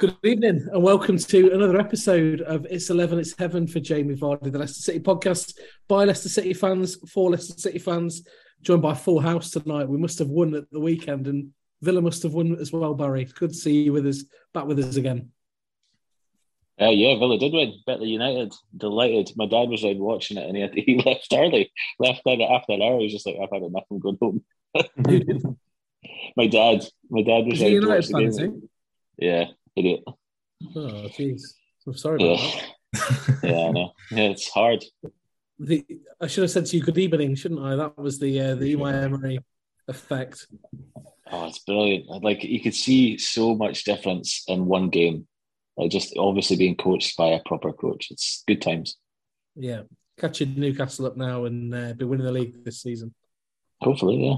Good evening and welcome to another episode of It's 11, It's Heaven for Jamie Vardy, the Leicester City podcast by Leicester City fans, for Leicester City fans, joined by Full House tonight. We must have won at the weekend and Villa must have won as well, Barry. Good to see you with us, back with us again. Uh, yeah, Villa did win. Better United. Delighted. My dad was like watching it and he, had, he left early. Left after an hour. He was just like, I've had enough. I'm going home. my dad. My dad was a like, United to watch the fan. Yeah, idiot. Oh, jeez. I'm sorry about Yeah. that. yeah, I know. Yeah, it's hard. The, I should have said to you good evening, shouldn't I? That was the uh, the Unai Emery effect. Oh, it's brilliant. Like you could see so much difference in one game. Like just obviously being coached by a proper coach. It's good times. Yeah. Catching Newcastle up now and uh, be winning the league this season. Hopefully, yeah.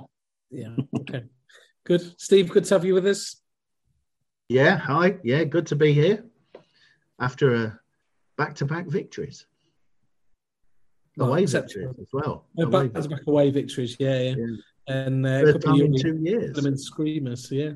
Yeah. Okay. good. Steve, good to have you with us. Yeah, hi. Yeah, good to be here after a back-to-back victories. Well, Away except- victories as well. Uh, Away back, back away victories, yeah, yeah. Yeah. And uh, a Third couple of time in two years. Parliament screamers, yeah.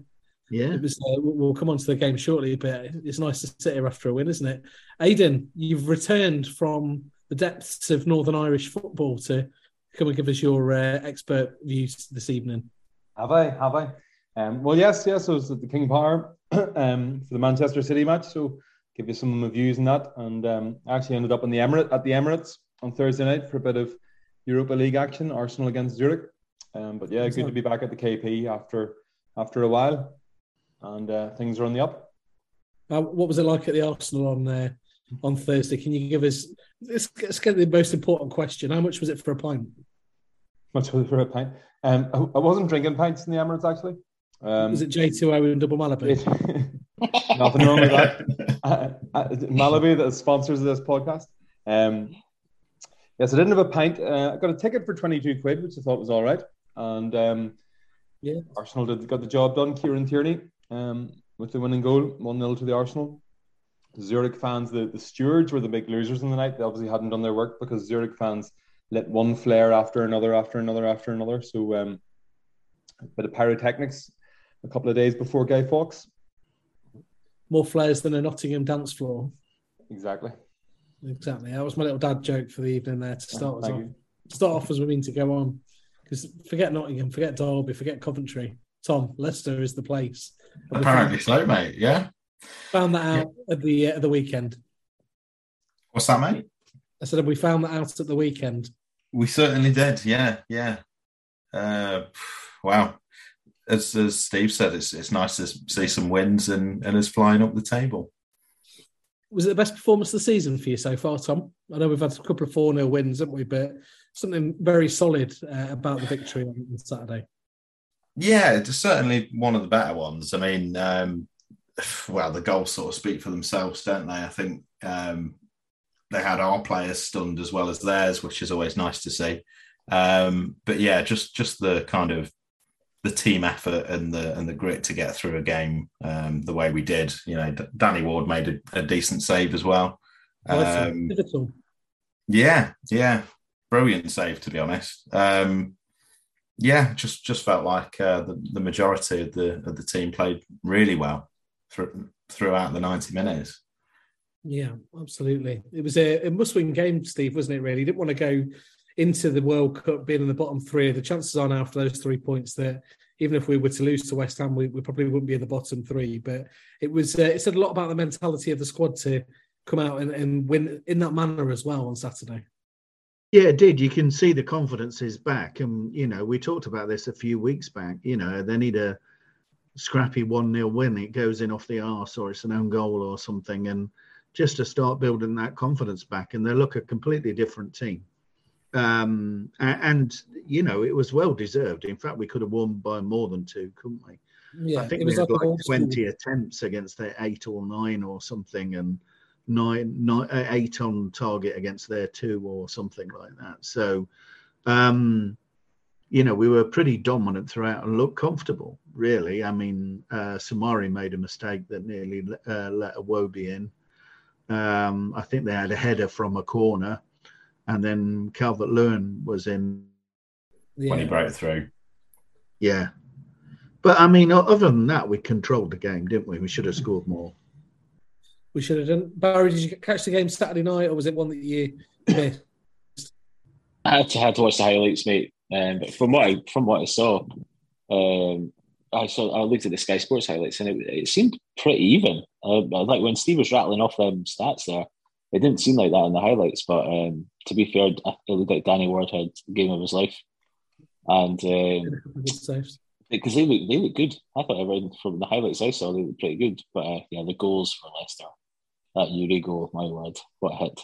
Yeah. Was. Uh, we'll we'll come on to the game shortly, but it's nice to sit here after a win, isn't it? Aidan, you've returned from the depths of Northern Irish football to come and give us your uh, expert views this evening. Have I? Have I? Um, well, yes, yes. I was at the King Power um, for the Manchester City match, so give you some of my views on that. And um, I actually ended up in the Emirate at the Emirates on Thursday night for a bit of Europa League action, Arsenal against Zurich. Um, but yeah, good to be back at the KP after after a while, and uh, things are on the up. Uh, what was it like at the Arsenal on uh, on Thursday? Can you give us? Let's, let's get the most important question. How much was it for a pint? Much for a pint. Um, I, I wasn't drinking pints in the Emirates actually. Um, Was it J2O and double Malibu? nothing wrong with that. Uh, uh, Malibu, that sponsors of this podcast. Um, yes, I didn't have a pint. Uh, I got a ticket for 22 quid, which I thought was all right. And um, Yeah. Arsenal did, got the job done. Kieran Tierney um, with the winning goal, 1 0 to the Arsenal. Zurich fans, the, the stewards were the big losers in the night. They obviously hadn't done their work because Zurich fans lit one flare after another, after another, after another. So, um, a bit of pyrotechnics a couple of days before Guy Fawkes. More flares than a Nottingham dance floor. Exactly. Exactly. That was my little dad joke for the evening there to start us off. you. Start off as we mean to go on. Because forget Nottingham, forget Derby, forget Coventry. Tom, Leicester is the place. Apparently found, so, mate. Yeah. found that out at the uh, at the weekend. What's that, mate? I said we found that out at the weekend. We certainly did. Yeah, yeah. Uh, wow. As, as Steve said, it's it's nice to see some wins and and us flying up the table. Was it the best performance of the season for you so far, Tom? I know we've had a couple of 4 0 wins, haven't we? But something very solid uh, about the victory on, on Saturday. Yeah, it's certainly one of the better ones. I mean, um, well, the goals sort of speak for themselves, don't they? I think um, they had our players stunned as well as theirs, which is always nice to see. Um, but yeah, just just the kind of the team effort and the and the grit to get through a game um, the way we did. You know, Danny Ward made a, a decent save as well. Um, yeah, yeah, brilliant save to be honest. Um, yeah, just just felt like uh, the, the majority of the of the team played really well through, throughout the ninety minutes. Yeah, absolutely. It was a, a must-win game, Steve, wasn't it? Really, didn't want to go into the World Cup being in the bottom three. The chances are now after those three points that even if we were to lose to West Ham, we, we probably wouldn't be in the bottom three. But it was uh, it said a lot about the mentality of the squad to come out and, and win in that manner as well on Saturday. Yeah, it did. You can see the confidence is back. And, you know, we talked about this a few weeks back. You know, they need a scrappy 1 0 win. It goes in off the arse or it's an own goal or something. And just to start building that confidence back. And they look a completely different team. Um, and, you know, it was well deserved. In fact, we could have won by more than two, couldn't we? Yeah, I think we had like 20 attempts against their eight or nine or something. And, nine, nine, uh, eight on target against their two or something like that. So, um, you know, we were pretty dominant throughout and looked comfortable, really. I mean, uh, Soumaré made a mistake that nearly uh, let Iwobi in. Um, I think they had a header from a corner, and then Calvert Lewin was in. Yeah. When he broke through. Yeah. But I mean, other than that, we controlled the game, didn't we? We should have scored more we should have done. Barry, did you catch the game Saturday night, or was it one that you missed? I had to, had to watch the highlights, mate. Um, but from what I from what I saw, um, I saw I looked at the Sky Sports highlights, and it, it seemed pretty even. Uh, like when Steve was rattling off them stats there, it didn't seem like that in the highlights. But um, to be fair, it looked like Danny Ward had the game of his life, and um, because they look they look good. I thought everyone from the highlights I saw they looked pretty good. But uh, yeah, the goals for Leicester that Youri goal, my word, what a hit.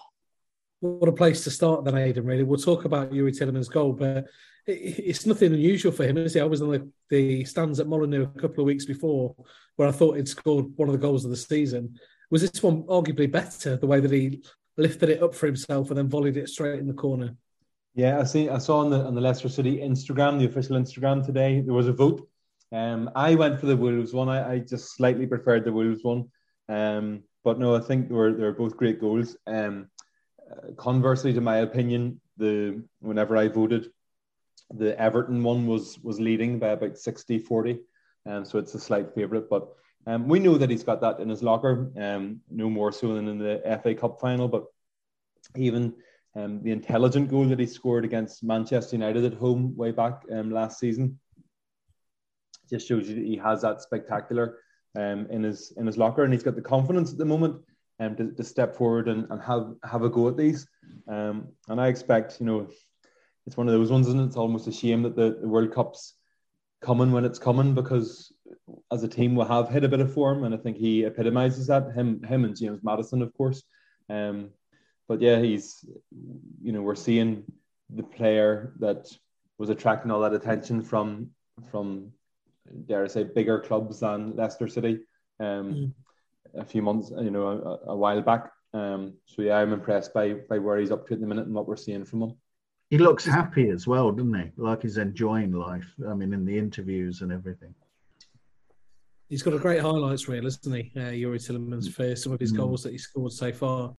What a place to start then, Aidan, really. We'll talk about Youri Tielemans' goal, but it's nothing unusual for him, is it? I was on the, the stands at Molineux a couple of weeks before where I thought he'd scored one of the goals of the season. Was this one arguably better, the way that he lifted it up for himself and then volleyed it straight in the corner? Yeah, I see. I saw on the on the Leicester City Instagram, the official Instagram today, there was a vote. Um, I went for the Wolves one. I, I just slightly preferred the Wolves one. Um, but no, I think they were they were both great goals. Um, uh, conversely, to my opinion, the whenever I voted, the Everton one was was leading by about 60 40. Um, so it's a slight favourite. But um, we know that he's got that in his locker, um, no more so than in the FA Cup final. But even um, the intelligent goal that he scored against Manchester United at home way back um, last season just shows you that he has that spectacular um, in his in his locker, and he's got the confidence at the moment um, to, to step forward and, and have have a go at these. Um, and I expect, you know, it's one of those ones, it? It's almost a shame that the, the World Cup's coming when it's coming because as a team we have hit a bit of form, and I think he epitomizes that. Him, him, and James Maddison, of course. Um, but yeah, he's, you know, we're seeing the player that was attracting all that attention from from dare I say, bigger clubs than Leicester City um, mm. a few months, you know, a, a while back. Um, so yeah, I'm impressed by by where he's up to at the minute and what we're seeing from him. He looks happy as well, doesn't he? Like he's enjoying life. I mean, in the interviews and everything. He's got a great highlights reel, isn't he? Uh, Youri Tielemans for some of his mm. goals that he scored so far.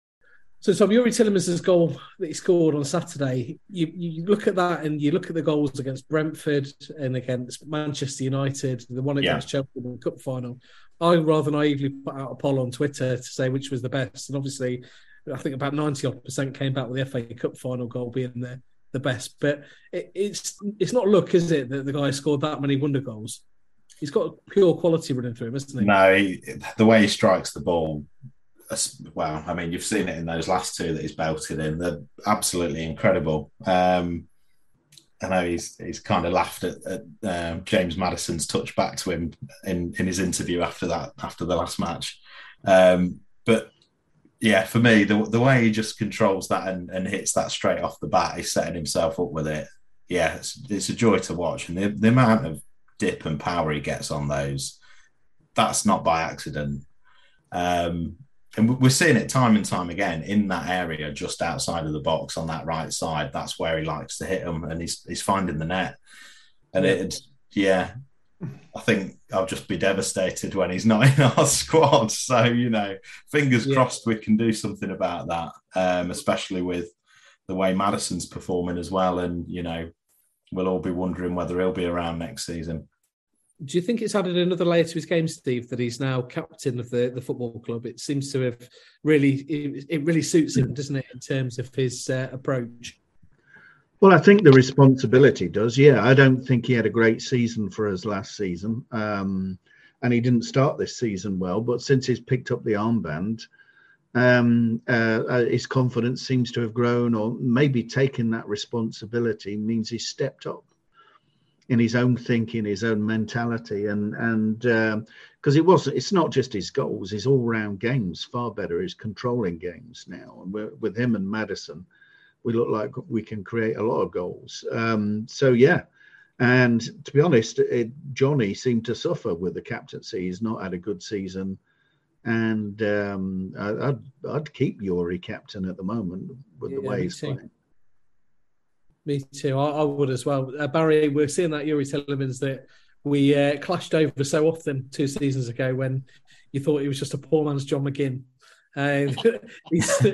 So, Tom, Youri Tielemans' goal that he scored on Saturday, you, you look at that and you look at the goals against Brentford and against Manchester United, the one against yeah. Chelsea in the Cup final. I rather naively put out a poll on Twitter to say which was the best. And obviously, I think about 90 odd percent came back with the FA Cup final goal being the, the best. But it, it's it's not luck, is it, that the guy scored that many wonder goals? He's got pure quality running through him, isn't he? No, he, the way he strikes the ball well, I mean, you've seen it in those last two that he's belted in. They're absolutely incredible. Um, I know he's he's kind of laughed at, at um, James Maddison's touch back to him in, in his interview after that after the last match. Um, but yeah, for me, the the way he just controls that and, and hits that straight off the bat, he's setting himself up with it. Yeah, it's, it's a joy to watch, and the, the amount of dip and power he gets on those, that's not by accident. Um, and we're seeing it time and time again in that area just outside of the box on that right side. That's where he likes to hit them, and he's he's finding the net. And it, yeah, I think I'll just be devastated when he's not in our squad. So you know, fingers yeah. crossed we can do something about that, um, especially with the way Maddison's performing as well. And you know, we'll all be wondering whether he'll be around next season. Do you think it's added another layer to his game, Steve, that he's now captain of the, the football club? It seems to have really, it, it really suits him, doesn't it, in terms of his uh, approach? Well, I think the responsibility does. Yeah, I don't think he had a great season for us last season. Um, and he didn't start this season well, but since he's picked up the armband, um, uh, uh, his confidence seems to have grown, or maybe taking that responsibility means he's stepped up in his own thinking, his own mentality, and and because um, it wasn't, it's not just his goals, his all round games far better. His controlling games now, and with him and Maddison, we look like we can create a lot of goals. Um, so yeah, and to be honest, it, Jonny seemed to suffer with the captaincy. He's not had a good season, and um, I, would I'd keep Youri captain at the moment with yeah, the way he's playing. Me too. I, I would as well. Uh, Barry, we're seeing that Youri Tielemans that we uh, clashed over so often two seasons ago when you thought he was just a poor man's John McGinn. Uh, he's,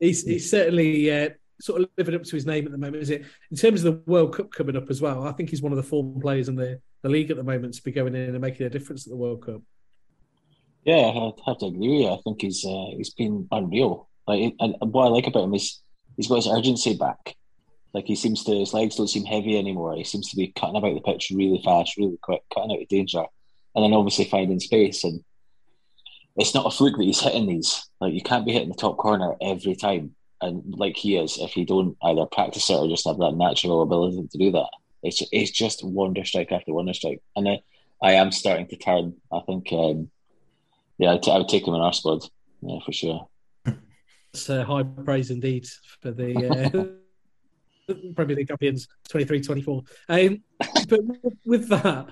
he's, he's, certainly uh, sort of living up to his name at the moment, is it? In terms of the World Cup coming up as well, I think he's one of the form players in the, the league at the moment to be going in and making a difference at the World Cup. Yeah, I have to agree. with you. I think he's uh, he's been unreal. Like, and what I like about him is he's got his urgency back. Like he seems to, his legs don't seem heavy anymore. He seems to be cutting about the pitch really fast, really quick, cutting out of danger, and then obviously finding space. And it's not a fluke that he's hitting these. Like you can't be hitting the top corner every time, and like he is, if you don't either practice it or just have that natural ability to do that. It's it's just wonder strike after wonder strike, and I, I am starting to turn. I think, um, yeah, I, t- I would take him in our squad, yeah, for sure. It's uh, high praise indeed for the. Uh... Premier League champions 23 24. Um, but with that,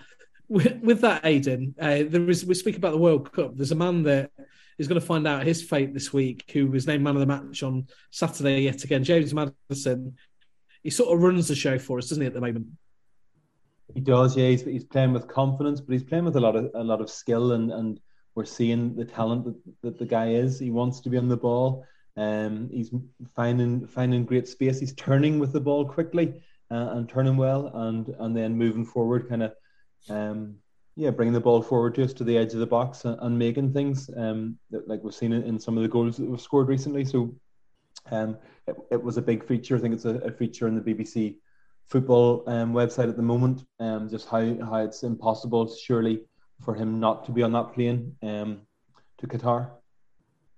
with, with that, Aidan, uh, there is, we speak about the World Cup. There's a man that is going to find out his fate this week who was named man of the match on Saturday yet again. James Maddison. He sort of runs the show for us, doesn't he, at the moment? He does, yeah. He's, he's playing with confidence, but he's playing with a lot of a lot of skill, and, and we're seeing the talent that, that the guy is. He wants to be on the ball. Um, he's finding finding great space. He's turning with the ball quickly uh, and turning well, and and then moving forward, kind of, um, yeah, bringing the ball forward just to the edge of the box and, and making things um, that, like we've seen in, in some of the goals that we've scored recently. So, um, it, it was a big feature. I think it's a, a feature in the BBC football um, website at the moment. Um, just how how it's impossible, surely, for him not to be on that plane um, to Qatar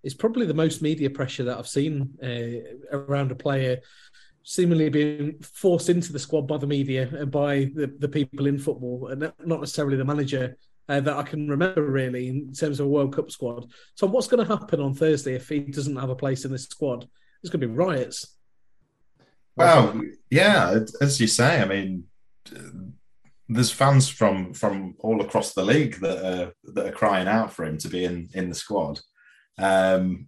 it's probably the most media pressure that I've seen uh, around a player seemingly being forced into the squad by the media and by the, the people in football, and not necessarily the manager. Uh, that I can remember really in terms of a World Cup squad. So, what's going to happen on Thursday if he doesn't have a place in this squad? There's going to be riots. Well, yeah, as you say, I mean, there's fans from from all across the league that are that are crying out for him to be in in the squad. Um,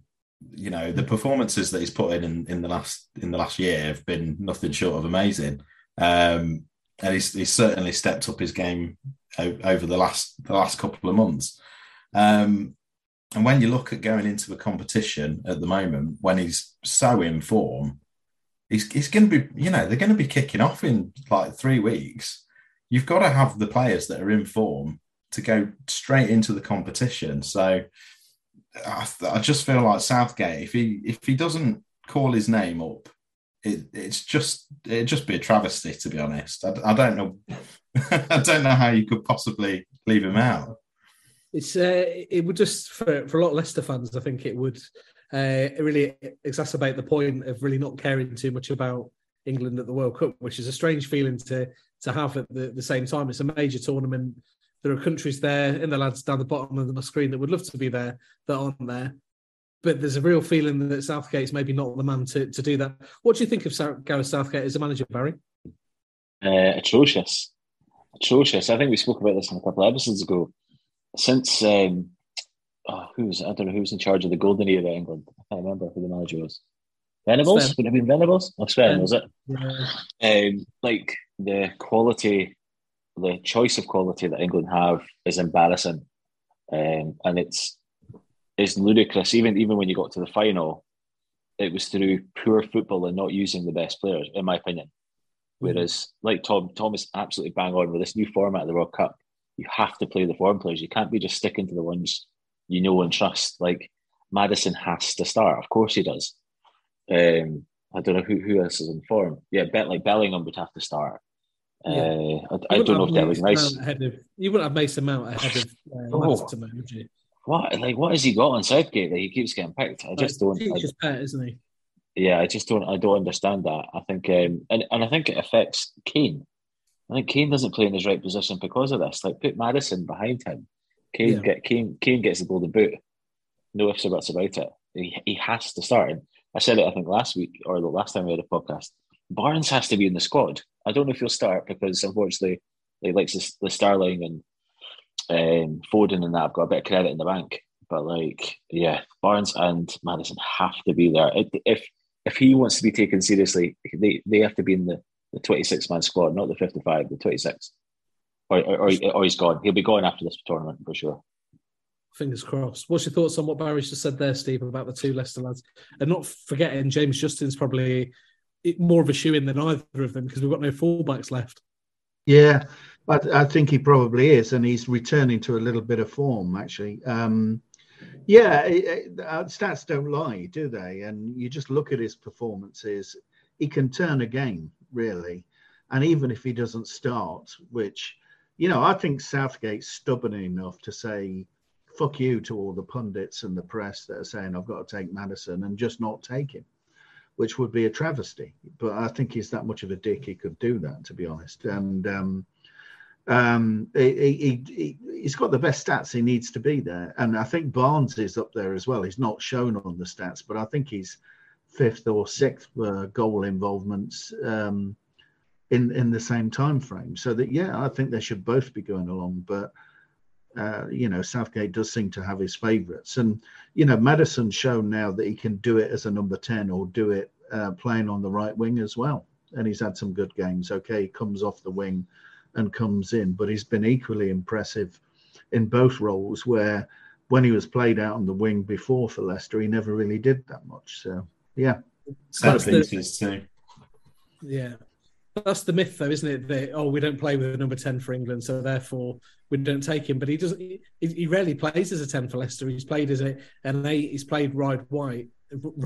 you know, the performances that he's put in, in, in the last in the last year have been nothing short of amazing. Um, and he's, he's certainly stepped up his game over the last the last couple of months. Um, and when you look at going into a competition at the moment, when he's so in form, he's, he's going to be, you know, they're going to be kicking off in like three weeks. You've got to have the players that are in form to go straight into the competition. So I, I just feel like Southgate, if he if he doesn't call his name up, it, it's just it'd just be a travesty to be honest. I, I don't know, I don't know how you could possibly leave him out. It's uh, it would just for for a lot of Leicester fans, I think it would uh, really exacerbate the point of really not caring too much about England at the World Cup, which is a strange feeling to to have at the, the same time. It's a major tournament there are countries there in the lads down the bottom of the screen that would love to be there that aren't there. But there's a real feeling that Southgate's maybe not the man to, to do that. What do you think of Gareth Southgate as a manager, Barry? Uh, atrocious. atrocious. I think we spoke about this in a couple of episodes ago. Since um, oh, who was I don't know who was in charge of the golden era of England. I can't remember who the manager was. Venables Sven. would it have been Venables? Oh, Sven Sven. was it? Yeah. Um, like the quality, the choice of quality that England have is embarrassing, um, and it's it's ludicrous. Even even when you got to the final, it was through poor football and not using the best players, in my opinion. Whereas, like Tom, Tom is absolutely bang on with this new format of the World Cup. You have to play the foreign players. You can't be just sticking to the ones you know and trust. Like Maddison has to start. Of course he does. Um, I don't know who, who else is in form. Yeah, bet like Bellingham would have to start. Uh, Yeah. I, I don't know if that was nice. Ahead of, you wouldn't have Mason Mount ahead of uh, Oh. Mount, would you? What like what has he got on Southgate that he keeps getting picked? I just don't. I, Teacher's pet, isn't he? yeah, I just don't. I don't understand that. I think, um, and and I think it affects Kane. I think Kane doesn't play in his right position because of this. Like put Maddison behind him. Kane Yeah. get Kane. Kane gets the golden boot. No ifs or buts about it. He, he has to start. And I said it. I think last week or the last time we had a podcast. Barnes has to be in the squad. I don't know if he'll start because unfortunately, like like the, Sterling and um, Foden and that have got a bit of credit in the bank. But like, yeah, Barnes and Maddison have to be there. If if, he wants to be taken seriously, they, they have to be in the, the 26 man squad, not the 55, the 26. Or, or, or, he's gone. He'll be gone after this tournament for sure. Fingers crossed. What's your thoughts on what Barry's just said there, Steve, about the two Leicester lads? And not forgetting James Justin's probably more of a shoe in than either of them because we've got no fullbacks left. Yeah, but I think he probably is, and he's returning to a little bit of form actually. Um, yeah, it, it, uh, stats don't lie, do they? And you just look at his performances; he can turn a game really, and even if he doesn't start, which you know, I think Southgate's stubborn enough to say "fuck you" to all the pundits and the press that are saying I've got to take Maddison and just not take him which would be a travesty. But I think he's that much of a dick he could do that, to be honest. And um, um, he, he, he, he's got the best stats he needs to be there. And I think Barnes is up there as well. He's not shown on the stats, but I think he's fifth or sixth uh, goal involvements um, in in the same time frame. So that yeah, I think they should both be going along. But uh, you know, Southgate does seem to have his favourites, and you know, Maddison's shown now that he can do it as a number ten or do it uh, playing on the right wing as well. And he's had some good games. Okay, he comes off the wing and comes in, but he's been equally impressive in both roles. Where when he was played out on the wing before for Leicester, he never really did that much. So yeah, Set That's the- pieces too. Yeah. That's the myth, though, isn't it? That oh, we don't play with a number ten for England, so therefore we don't take him. But he doesn't. He, he rarely plays as a ten for Leicester. He's played as a, an eight. He's played wide white,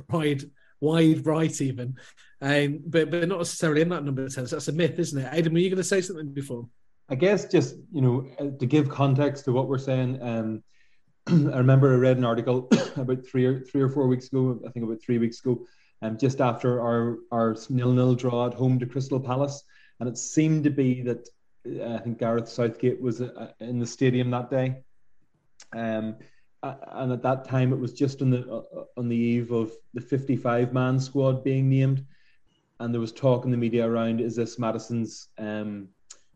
wide, wide right even, um, but but not necessarily in that number ten. So that's a myth, isn't it? Adam, were you going to say something before? I guess just you know to give context to what we're saying. Um, I remember I read an article about three or three or four weeks ago. I think about three weeks ago, um, just after our our nil nil draw at home to Crystal Palace, and it seemed to be that uh, I think Gareth Southgate was uh, in the stadium that day, um, and at that time it was just on the uh, on the eve of the 55 man squad being named, and there was talk in the media around is this Maddison's um,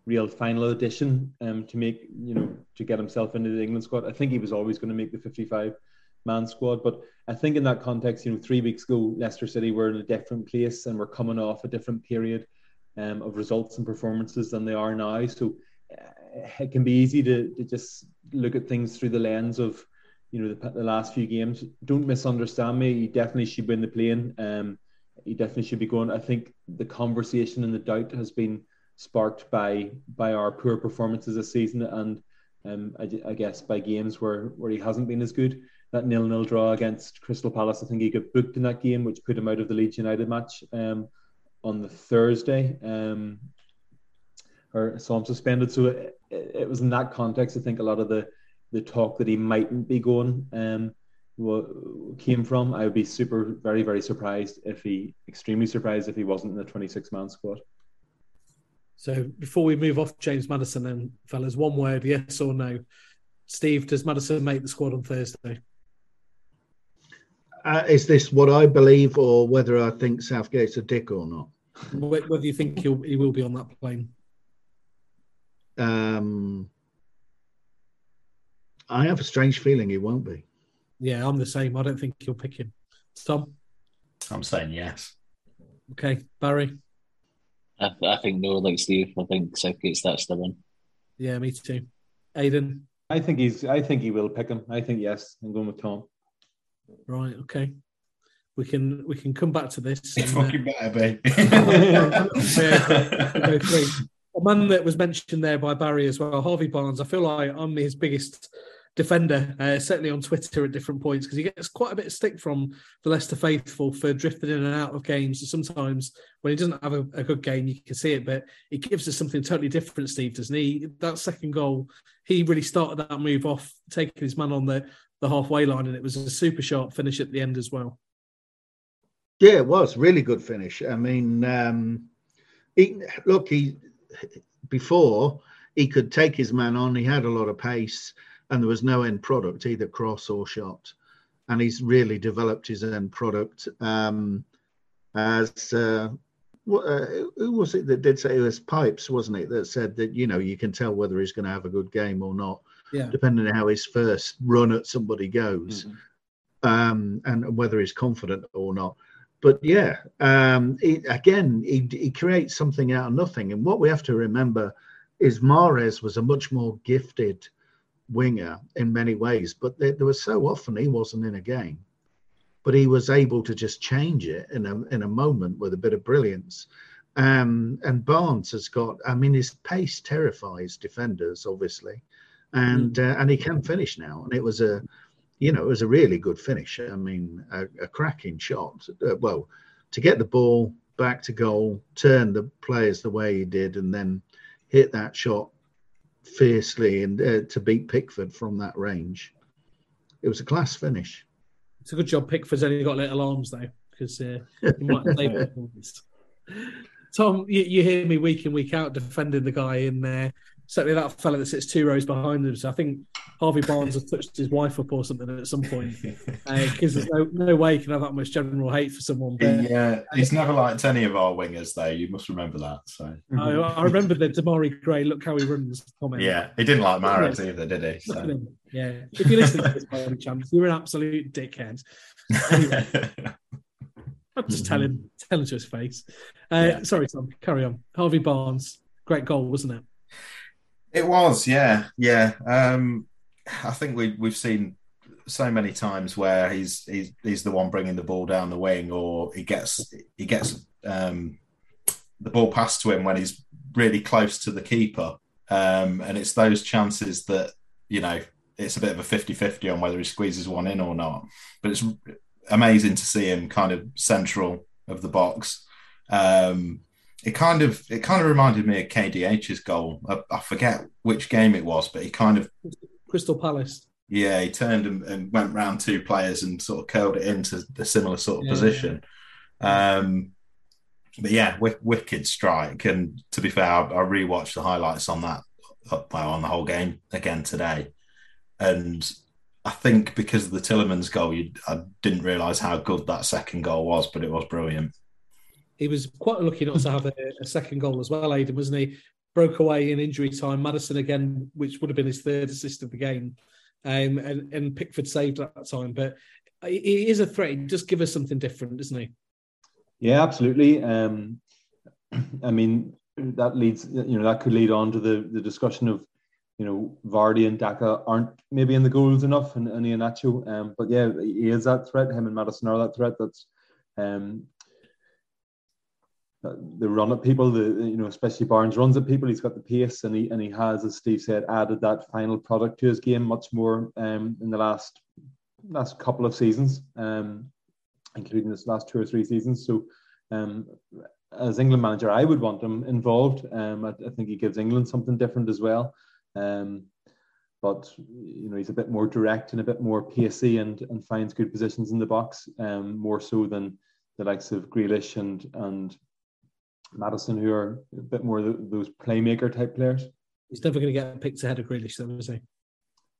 real final audition um, to make you know to get himself into the England squad. I think he was always going to make the 55 man squad, but I think in that context, you know, three weeks ago, Leicester City were in a different place and were coming off a different period um, of results and performances than they are now. So uh, it can be easy to, to just look at things through the lens of you know the, the last few games. Don't misunderstand me. He definitely should win the playing. Um, he definitely should be going. I think the conversation and the doubt has been sparked by by our poor performances this season and um, I, I guess by games where where he hasn't been as good. That nil nil draw against Crystal Palace, I think he got booked in that game, which put him out of the Leeds United match um, on the Thursday. Um, or I'm suspended. So it, it, it was in that context. I think a lot of the the talk that he mightn't be going um, came from. I would be super, very, very surprised if he, extremely surprised if he wasn't in the 26 man squad. So before we move off James Maddison, then fellas, one word, yes or no. Steve, does Maddison make the squad on Thursday? Uh, is this what I believe, or whether I think Southgate's a dick or not? Whether you think he'll, he will be on that plane? Um, I have a strange feeling he won't be. Yeah, I'm the same. I don't think he'll pick him. Tom? I'm saying yes. Okay. Barry? I, I think no, like Steve. I think Southgate's that stubborn. Yeah, me too. Aidan? I think he's. I think he will pick him. I think yes. I'm going with Tom. Right. Okay. We can we can come back to this. It and, uh, better be. Yeah, go through. A man that was mentioned there by Barry as well, Harvey Barnes. I feel like I'm his biggest defender, uh, certainly on Twitter at different points, because he gets quite a bit of stick from the Leicester faithful for drifting in and out of games. So sometimes when he doesn't have a, a good game, you can see it, but it gives us something totally different, Steve, doesn't he? That second goal, he really started that move off, taking his man on the, the halfway line, and it was a super sharp finish at the end as well. Yeah, it was really good finish. I mean, um, he, look, he before he could take his man on. He had a lot of pace, and there was no end product, either cross or shot. And he's really developed his end product. Um, as uh, uh, who was it that did say it was Pipes, wasn't it, that said that you know you can tell whether he's going to have a good game or not, Yeah. depending on how his first run at somebody goes, um, and whether he's confident or not but yeah, um, he, again, he, he creates something out of nothing. And what we have to remember is Mahrez was a much more gifted winger in many ways, but there, there was so often he wasn't in a game, but he was able to just change it in a in a moment with a bit of brilliance. Um, and Barnes has got, I mean, his pace terrifies defenders, obviously, and uh, and he can finish now. And it was a you know, it was a really good finish. I mean, a, a cracking shot. Uh, well, to get the ball back to goal, turn the players the way he did, and then hit that shot fiercely and uh, to beat Pickford from that range. It was a class finish. It's a good job Pickford's only got little arms though, because uh, he might save. Tom, you, you hear me week in week out defending the guy in there. Certainly that fella that sits two rows behind him. So I think Harvey Barnes has touched his wife up or something at some point because there's no, no way you can have that much general hate for someone. But He, uh, he's never liked any of our wingers, though. You must remember that. So I, I remember the Demarai Gray. Look how he runs. Comment. yeah, he didn't like Mahrez either, did he? So. Yeah. If you listen to this by any chance, you're an absolute dickhead. Anyway, I'll just tell him, tell him to his face. Uh, Sorry, Tom. Carry on. Harvey Barnes, great goal, wasn't it? It was, yeah, yeah. Um, I think we we've seen so many times where he's he's he's the one bringing the ball down the wing, or he gets he gets um, the ball passed to him when he's really close to the keeper, um, and it's those chances that you know it's a bit of a 50-50 on whether he squeezes one in or not. But it's amazing to see him kind of central of the box. Um, it kind of it kind of reminded me of KDH's goal. I, I forget which game it was, but he kind of Crystal Palace. yeah he turned and, and went round two players and sort of curled it into a similar sort of Yeah. position. Um, but yeah, wick, wicked strike. And to be fair, I, I rewatched the highlights on that uh, well, on the whole game again today, and I think because of the Tielemans' goal, you, I didn't realise how good that second goal was, but it was brilliant. He was quite lucky not to have a, a second goal as well, Aidan, wasn't he? Broke away in injury time. Maddison again, which would have been his third assist of the game. Um, and, and Pickford saved at that time. But he is a threat. He does give us something different, doesn't he? Yeah, absolutely. Um, I mean, that leads, you know, that could lead on to the, the discussion of, you know, Vardy and Daka aren't maybe in the goals enough and, and Iheanacho. Um, but yeah, he is that threat. Him and Maddison are that threat. That's, um, the run at people, the you know, especially Barnes runs at people. He's got the pace, and he and he has, as Steve said, added that final product to his game much more um, in the last last couple of seasons, um, including this last two or three seasons. So, um, as England manager, I would want him involved. Um, I, I think he gives England something different as well. Um, but you know, he's a bit more direct and a bit more pacey, and and finds good positions in the box, um, more so than the likes of Grealish and and Maddison, who are a bit more th those playmaker type players. He's never going to get picked ahead of Grealish, though, is he?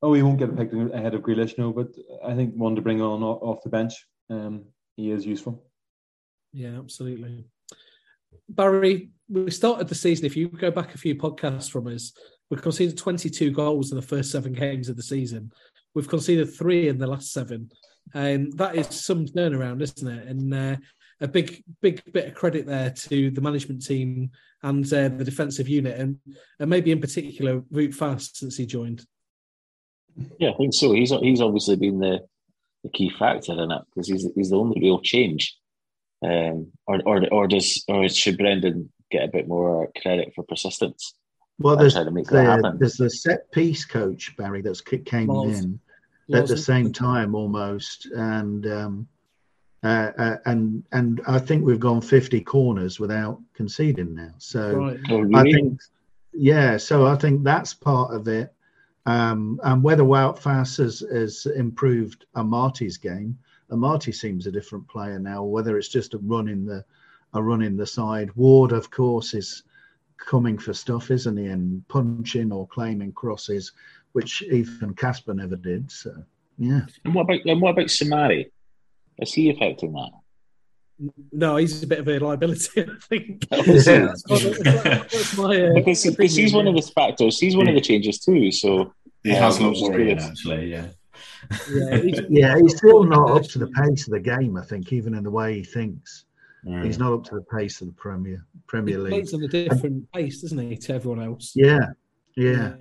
Oh, he won't get picked ahead of Grealish, no. But I think one to bring on off the bench, um, he is useful. Yeah, absolutely. Barry, we started the season. If you go back a few podcasts from us, We've conceded 22 goals in the first seven games of the season. We've conceded three in the last seven. And that is some turnaround, isn't it? And uh, a big, big bit of credit there to the management team and uh, the defensive unit, and, and maybe in particular, Wout Faes since he joined. Yeah, I think so. He's he's obviously been the, the key factor in it because he's he's the only real change. Um, or or or does or should Brendan get a bit more credit for persistence? Well, there's the, there's the set piece coach Barry that's came Miles. in at the same time almost, and um, uh, uh, and and I think we've gone 50 corners without conceding now. So right. oh, really? I think, yeah. So I think that's part of it. Um, and whether Wout Faes has, has improved Amartey's game, Amartey seems a different player now. Whether it's just a run in the a run in the side. Ward, of course, is coming for stuff, isn't he? And punching or claiming crosses, which Ethan Kasper never did. So yeah. And what about and what about Soumaré? Is he affecting that? No, he's a bit of a liability, I think. because, because he's one of the factors. He's one of the changes too. So he um, has looked worrying, actually. Yeah. Yeah he's, yeah, he's still not up to the pace of the game. I think, even in the way he thinks, mm. he's not up to the pace of the Premier Premier he League. Plays on a different and, pace, doesn't he, to everyone else? Yeah, yeah.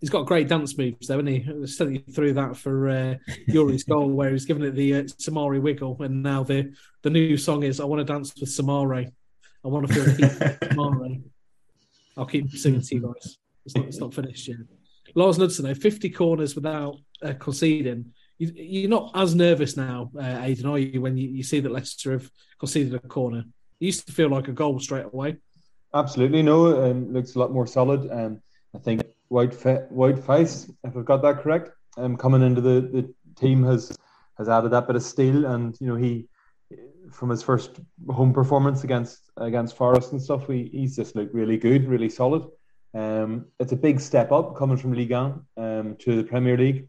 Yeah he's got great dance moves, though, and he certainly through that for uh, Youri's goal, where he's given it the uh, Soumaré wiggle, and now the the new song is "I want to dance with Samari." I want to feel the Samari. I'll keep singing to you guys. It's not, it's not finished yet. Lars Knudsen, though, 50 corners without uh, conceding. You, are not as nervous now, uh, Aidan, are you, when you, you see that Leicester have conceded a corner? It used to feel like a goal straight away. Absolutely, no. Um, looks a lot more solid. Um, I think Wout Faes, if I've got that correct, um, coming into the, the team has has added that bit of steel, and you know he from his first home performance against against Forest and stuff, he, he's just looked really good, really solid. Um, it's a big step up coming from Ligue 1 um, to the Premier League,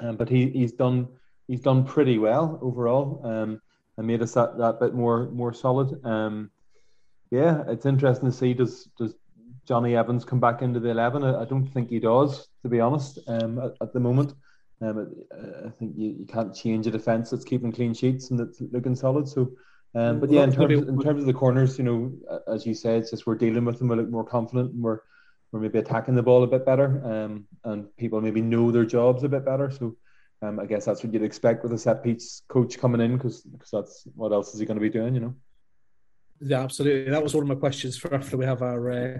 um, but he, he's done he's done pretty well overall um, and made us that, that bit more more solid. Um, yeah, it's interesting to see does does Jonny Evans come back into the 11. I, I don't think he does, to be honest, um, at, at, the moment. Um, I think you, you can't change a defence that's keeping clean sheets and that's looking solid. So, um, but yeah, in terms in terms of the corners, you know, as you said, it's just we're dealing with them. We look more confident and we're we're maybe attacking the ball a bit better, um, and people maybe know their jobs a bit better. So, um, I guess that's what you'd expect with a set piece coach coming in because because that's what else is he going to be doing, you know? Yeah, absolutely. That was one of my questions for after we have our uh,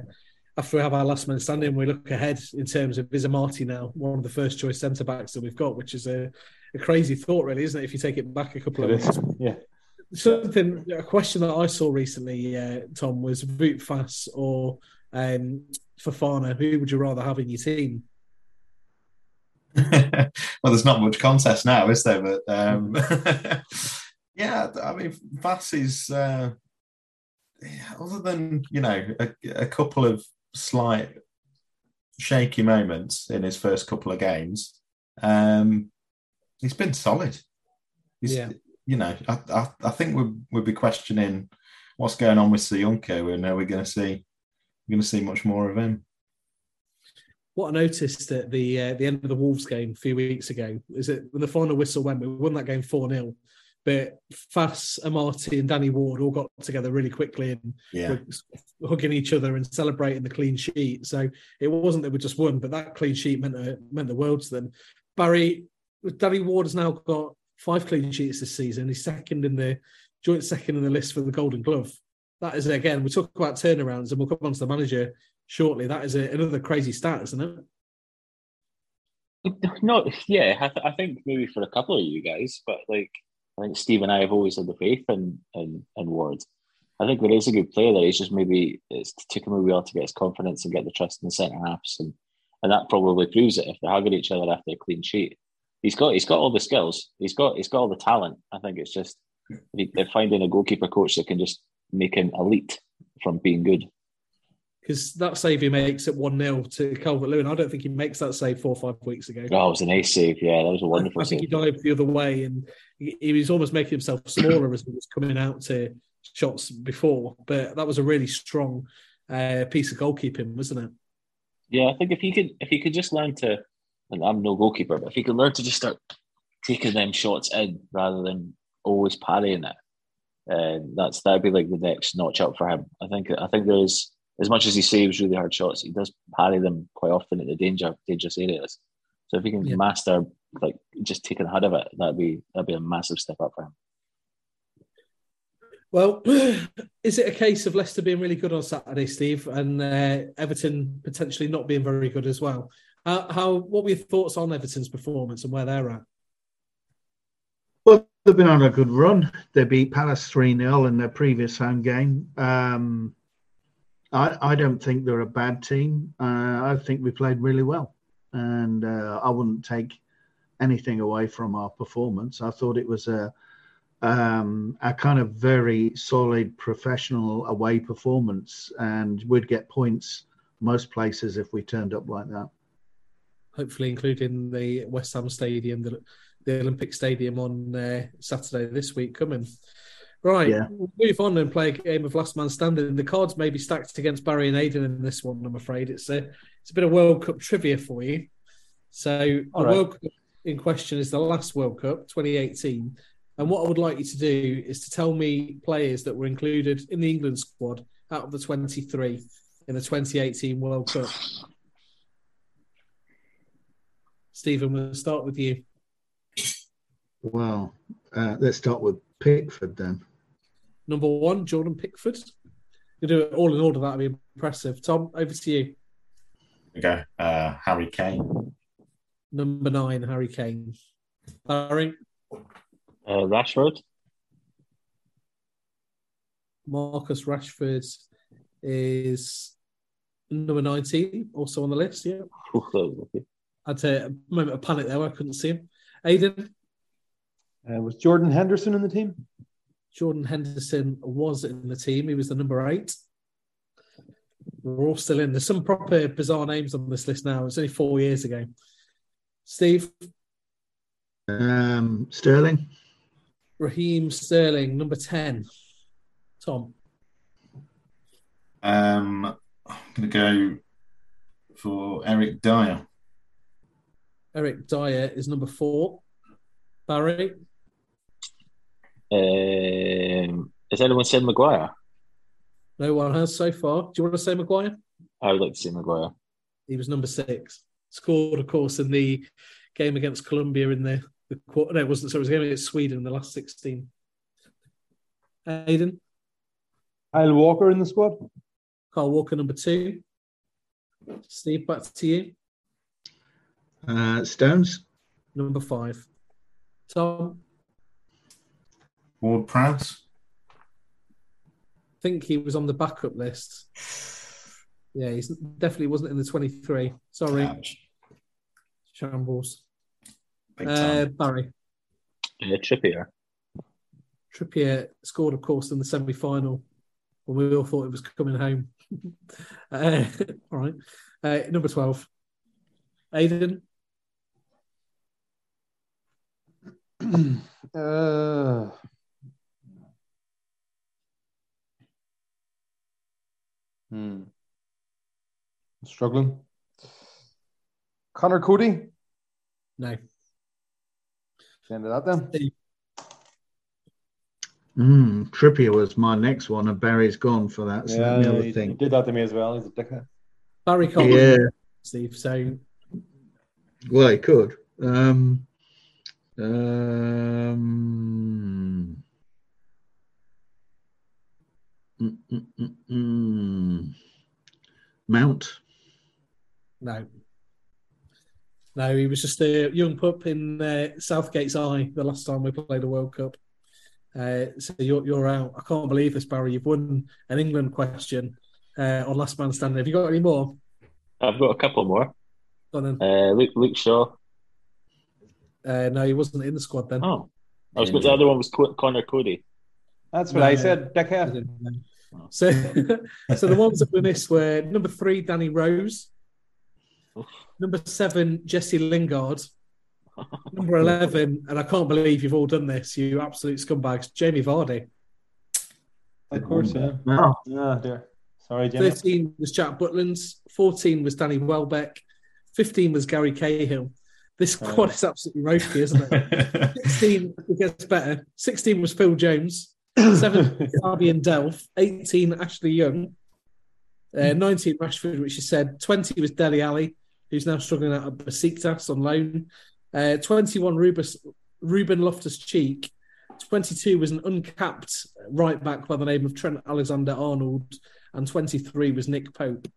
after we have our last man standing, we look ahead in terms of is Amartey now one of the first choice centre backs that we've got, which is a, a, crazy thought, really, isn't it? If you take it back a couple of months, yeah. Something a question that I saw recently, uh, Tom, was Wout Faes or um, Fofana. Who would you rather have in your team? well, there's not much contest now, is there? But um, yeah, I mean, Faes is. Uh, other than you know a, a couple of slight shaky moments in his first couple of games, um, he's been solid. He's, yeah. You know, I, I, I think we'll, we'll be questioning what's going on with Söyüncü and are we going to see we're going to see much more of him. What I noticed at the uh, the end of the Wolves game a few weeks ago is that when the final whistle went, we won that game 4 0. But Faes, Amartey, and Danny Ward all got together really quickly and yeah. hugging each other and celebrating the clean sheet. So it wasn't that we just won, but that clean sheet meant a, meant the world to them. Barry, Danny Ward has now got five clean sheets this season. He's second in the joint second in the list for the Golden Glove. That is again, we talk about turnarounds, and we'll come on to the manager shortly. That is a, another crazy stat, isn't it? No, yeah, I, th- I think maybe for a couple of you guys, but like I think Steve and I have always had the faith in, in, in Ward. I think there is a good player there. He's just maybe it's taken a while to get his confidence and get the trust in the centre halves, and and that probably proves it if they're hugging each other after a clean sheet. He's got he's got all the skills. He's got he's got all the talent. I think it's just they're finding a goalkeeper coach that can just make him elite from being good because that save he makes at 1 0 to Calvert Lewin, I don't think he makes that save four or five weeks ago. Oh, it was an ace save. Yeah, that was a wonderful I, I think he dived the other way and he, he, was almost making himself smaller as he was coming out to shots before. But that was a really strong uh, piece of goalkeeping, wasn't it? Yeah, I think if he could, if he could just learn to, and I'm no goalkeeper, but if he could learn to just start taking them shots in rather than always parrying it, uh, that's that'd be like the next notch up for him. I think. I think there's as much as he saves really hard shots, he does parry them quite often at the danger dangerous areas. So if he can Yeah. master like just taking ahead of it, that'd be that'd be a massive step up for him. Well, is it a case of Leicester being really good on Saturday, Steve, and uh, Everton potentially not being very good as well? How, how what were your thoughts on Everton's performance and where they're at? Well, they've been on a good run. They beat Palace 3 0 in their previous home game. Um, I, I don't think they're a bad team. Uh, I think we played really well. And uh, I wouldn't take anything away from our performance. I thought it was a, um, a kind of very solid professional away performance, and we'd get points most places if we turned up like that. Hopefully, including the West Ham Stadium, the, the Olympic Stadium on uh, Saturday this week coming. Right, Yeah. we'll move on and play a game of last man standing. The cards may be stacked against Barry and Aiden in this one. I'm afraid it's a it's a bit of World Cup trivia for you. So the All right. World Cup in question is the last World Cup, 2018. And what I would like you to do is to tell me players that were included in the England squad out of the 23 in the 2018 World Cup. Stephen, we'll start with you. Well, uh, let's start with Pickford then. Number one, Jordan Pickford. You do it all in order. That'd be impressive. Tom, over to you. Okay, uh, Harry Kane. Number nine, Harry Kane. Barry, Uh, Rashford, Marcus Rashford is number 19, also on the list. Yeah. I'd say a moment of panic there. where I couldn't see him. Aiden, Uh, was Jordan Henderson in the team? Jordan Henderson was in the team. He was the number eight. We're all still in. There's some proper bizarre names on this list now. It's only four years ago. Steve, Um, Sterling. Raheem Sterling, number 10. Tom, Um, I'm going to go for Eric Dier. Eric Dier is number four. Barry, um, has anyone said Maguire? no one has so far. Do you want to say Maguire? I would like to see Maguire. He was number six. Scored, of course, in the game against Colombia in the, the quarter. No, it wasn't. So it was a game against Sweden in the last 16. Aiden, Kyle Walker in the squad? Carl Walker, number two. Steve, back to you. Uh, Stones. Number five. Tom, Ward Prowse. I think he was on the backup list. Yeah, he's definitely wasn't in the 23. Sorry. Ouch. Shambles. Big Uh. Barry. Uh, Trippier. Trippier scored, of course, in the semi final when we all thought it was coming home. uh, all right. Uh, number 12. Aiden. uh, hmm. Struggling. Conor Coady. No. The end of that then. Steve. Mm, Trippier was my next one, and Barry's gone for that. So Yeah, that's the other he, he thing. did that to me as well. He's a dickhead. Barry can't Yeah, Steve. So well, he could. Um, um, mm, mm, mm, mm. Mount. no. No, he was just a young pup in uh, Southgate's eye the last time we played a World Cup. Uh, so you're, you're out. I can't believe this, Barry. You've won an England question uh, on Last Man Standing. Have you got any more? I've got a couple more. Go on then. Uh, Luke, Luke Shaw. Uh, no, he wasn't in the squad then. Oh, I was. The other one was Conor Coady. That's what No. I said, dickhead. So, so the ones that we missed were number three, Danny Rose. Number seven, Jesse Lingard. Number eleven, and I can't believe you've all done this, you absolute scumbags, Jamie Vardy. Of course, yeah. Oh, Ah, dear. Sorry, Jimmy. 13 was Jack Butlands. 14 was Danny Welbeck. 15 was Gary Cahill. This squad is absolutely ropey, isn't it? 16 it gets better. 16 was Phil Jones. 17 Fabian Delph. 18 Ashley Young. Uh, 19 Rashford, which you said. 20 was Dele Alli, who's now struggling out of Besiktas on loan. Uh, 21 Rubus, Ruben Loftus Cheek. 22 was an uncapped right back by the name of Trent Alexander Arnold. And 23 was Nick Pope.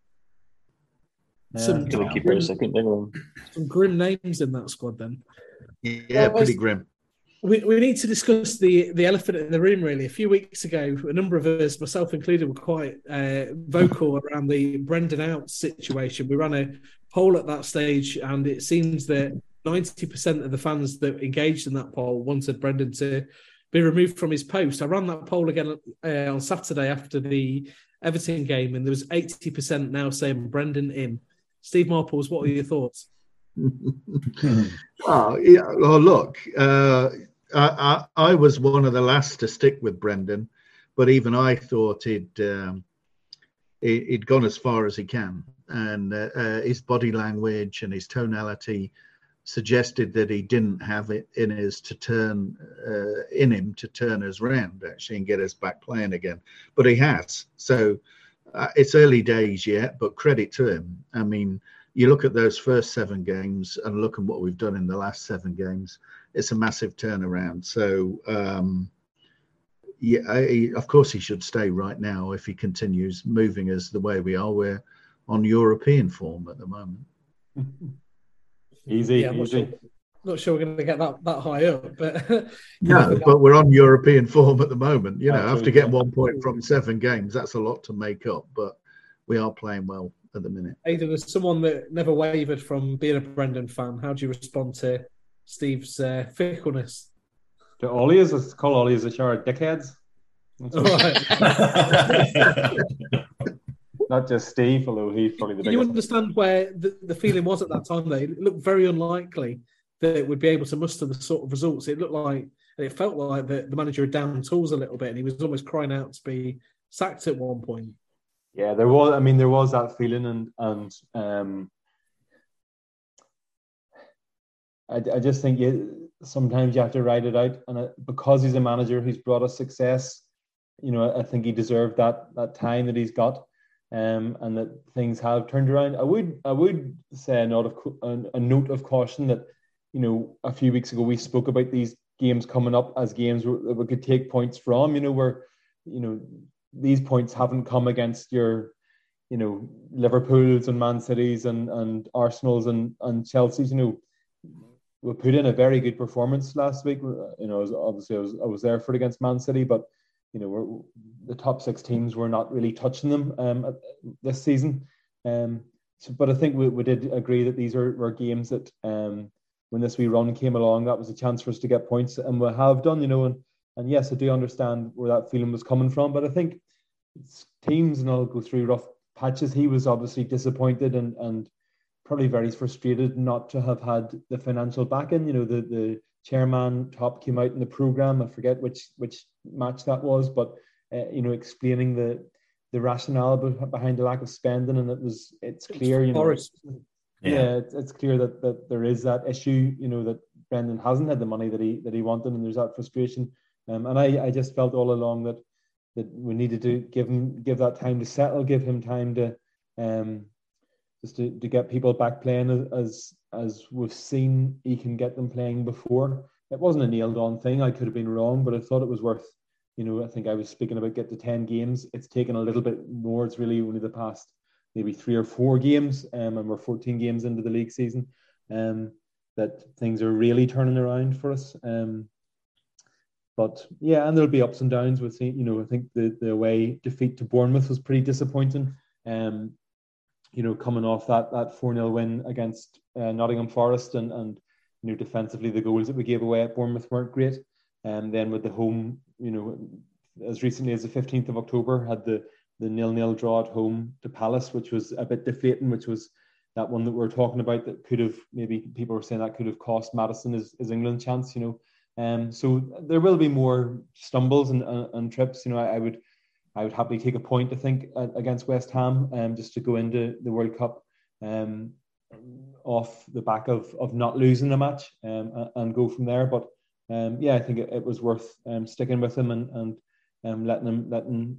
Some, Goalkeeper, second some grim names in that squad then. Yeah, Well, pretty grim. We, we need to discuss the, the elephant in the room, really. A few weeks ago, a number of us, myself included, were quite uh, vocal around the Brendan out situation. We ran a poll at that stage, and it seems that 90% of the fans that engaged in that poll wanted Brendan to be removed from his post. I ran that poll again uh, on Saturday after the Everton game, and there was 80% now saying Brendan in. Steve Marples, what are your thoughts? Oh, yeah. Look, uh, I, I, I was one of the last to stick with Brendan, but even I thought he'd um, he- he'd gone as far as he can, and uh, uh, his body language and his tonality suggested that he didn't have it in his to turn uh, in him to turn us round actually and get us back playing again. But he has. So uh, it's early days yet, but credit to him. I mean, you look at those first seven games and look at what we've done in the last seven games. It's a massive turnaround. So um, yeah, I, of course he should stay right now if he continues moving us the way we are. We're on European form at the moment. Easy, Yeah, I'm not easy. sure, not sure we're going to get that, that high up, but No, but we're on European form at the moment. You know, after Absolutely. getting one point from seven games, that's a lot to make up. But we are playing well at the minute. Aidan, as someone that never wavered from being a Brendan fan, how do you respond to Steve's uh, fickleness? To Ollies, let's call Ollies a shower of dickheads. That's All what- right. Not just Steve, although he's probably the Can you understand where the, the feeling was at that time? Though it looked very unlikely that it would be able to muster the sort of results. It looked like it felt like the, the manager had down tools a little bit, and he was almost crying out to be sacked at one point. Yeah, there was. I mean, there was that feeling, and and um, I, I just think you sometimes you have to ride it out, and uh, because he's a manager who's brought us success, you know, I think he deserved that that time that he's got, um, and that things have turned around. I would I would say a note of a, a note of caution that you know a few weeks ago we spoke about these games coming up as games that we could take points from. You know, where you know these points haven't come against your you know Liverpool's and Man City's and and Arsenal's and and Chelsea's. You know, we put in a very good performance last week. You know, obviously I was I was there for it against Man City, but you know, the top six teams were not really touching them um, this season. Um, so, but I think we, we did agree that these are were games that um, when this wee run came along, that was a chance for us to get points, and we have done. You know, and and yes, I do understand where that feeling was coming from, but I think teams and I'll go through rough patches. He was obviously disappointed and and probably very frustrated not to have had the financial backing. You know, the the chairman top came out in the program. I forget which which match that was, but uh, you know, explaining the the rationale behind the lack of spending, and it was it's clear. You know, Forest. yeah, it's, it's clear that that there is that issue. You know that Brendan hasn't had the money that he that he wanted, and there's that frustration. Um, and I, I just felt all along that that we needed to give him give that time to settle, give him time to um just to, to get people back playing as as we've seen he can get them playing before. It wasn't a nailed on thing. I could have been wrong, but I thought it was worth. You know, I think I was speaking about get to ten games. It's taken a little bit more. It's really only the past maybe three or four games, um, and we're 14 games into the league season, um, that things are really turning around for us. Um, but yeah, and there'll be ups and downs. With you know, I think the the away defeat to Bournemouth was pretty disappointing. Um, you know, coming off that that four 0 win against uh, Nottingham Forest, and and you know, defensively the goals that we gave away at Bournemouth weren't great. And then with the home, you know, as recently as the 15th of October, had the the nil nil draw at home to Palace, which was a bit deflating, which was that one that we're talking about that could have maybe people were saying that could have cost Maddison his, his England chance, you know. Um, so there will be more stumbles and, and, and trips. You know, I, I would I would happily take a point, I think, against West Ham, um, just to go into the World Cup um, off the back of, of not losing a match um, and go from there. But um, yeah, I think it, it was worth um, sticking with him and, and um, letting him letting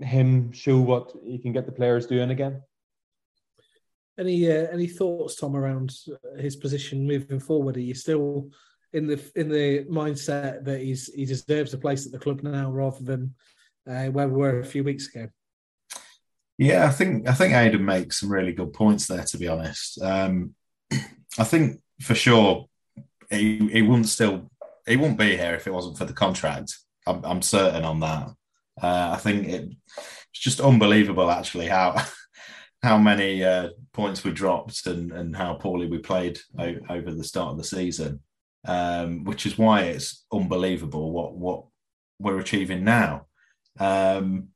him show what he can get the players doing again. Any uh, any thoughts, Tom, around his position moving forward? Are you still in the in the mindset that he's he deserves a place at the club now rather than uh, where we were a few weeks ago? Yeah, I think I think Aidan makes some really good points there. To be honest, um, I think for sure he he wouldn't still he wouldn't be here if it wasn't for the contract. I'm, I'm certain on that. Uh, I think it, it's just unbelievable, actually, how how many uh, points we dropped and, and how poorly we played o- over the start of the season, um, which is why it's unbelievable what what we're achieving now. Um,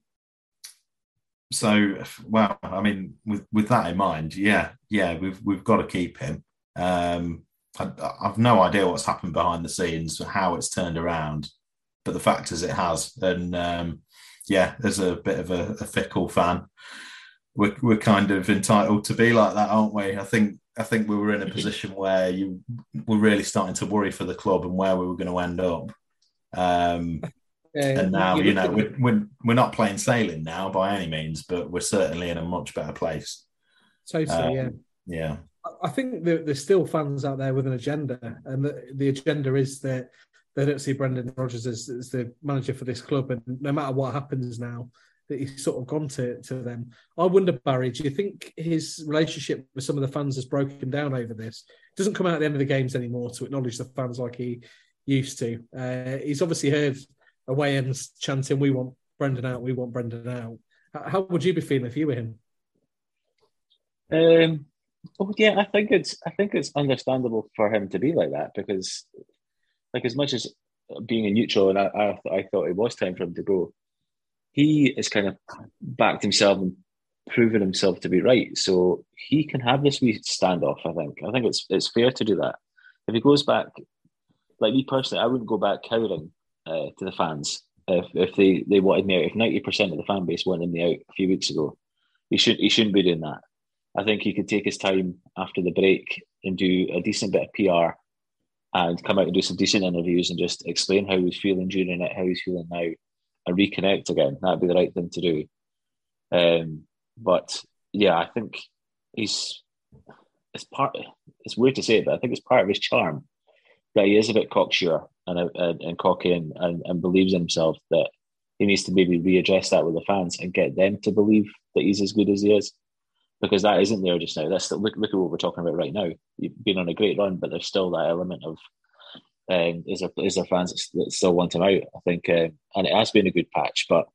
so, well, I mean, with with that in mind, yeah, yeah, we've we've got to keep him. Um, I, I've no idea what's happened behind the scenes, how it's turned around, but the fact is it has. And um, yeah, as a bit of a, a fickle fan, we're, we're kind of entitled to be like that, aren't we? I think I think we were in a position where you were really starting to worry for the club and where we were going to end up. Um, and now, you know, we're, we're, we're not playing sailing now by any means, but we're certainly in a much better place. Totally, um, yeah. Yeah. I think there's still fans out there with an agenda, and the, the agenda is that they don't see Brendan Rodgers as, as, the manager for this club, and no matter what happens now, that he's sort of gone to, to them. I wonder, Barry, do you think his relationship with some of the fans has broken down over this? Doesn't come out at the end of the games anymore to acknowledge the fans like he used to. Uh, he's obviously heard away ends chanting, "We want Brendan out, we want Brendan out." How would you be feeling if you were him? Um, Oh yeah, I think it's I think it's understandable for him to be like that because, like, as much as being a neutral, and I I, I thought it was time for him to go, he has kind of backed himself and proven himself to be right. So he can have this wee standoff. I think I think it's it's fair to do that. If he goes back, like me personally, I wouldn't go back cowering uh, to the fans if if they they wanted me out. If ninety percent of the fan base wanted me out a few weeks ago, he should he shouldn't be doing that. I think he could take his time after the break and do a decent bit of PR and come out and do some decent interviews and just explain how he's feeling during it, how he's feeling now, and reconnect again. That'd be the right thing to do. Um, but yeah, I think he's it's part. It's weird to say it, but I think it's part of his charm that he is a bit cocksure and and, and cocky and, and, and believes in himself that he needs to maybe readdress that with the fans and get them to believe that he's as good as he is because that isn't there just now. That's still, look look at what we're talking about right now. You've been on a great run, but there's still that element of um, is there is there fans that still want him out? I think, um, and it has been a good patch, but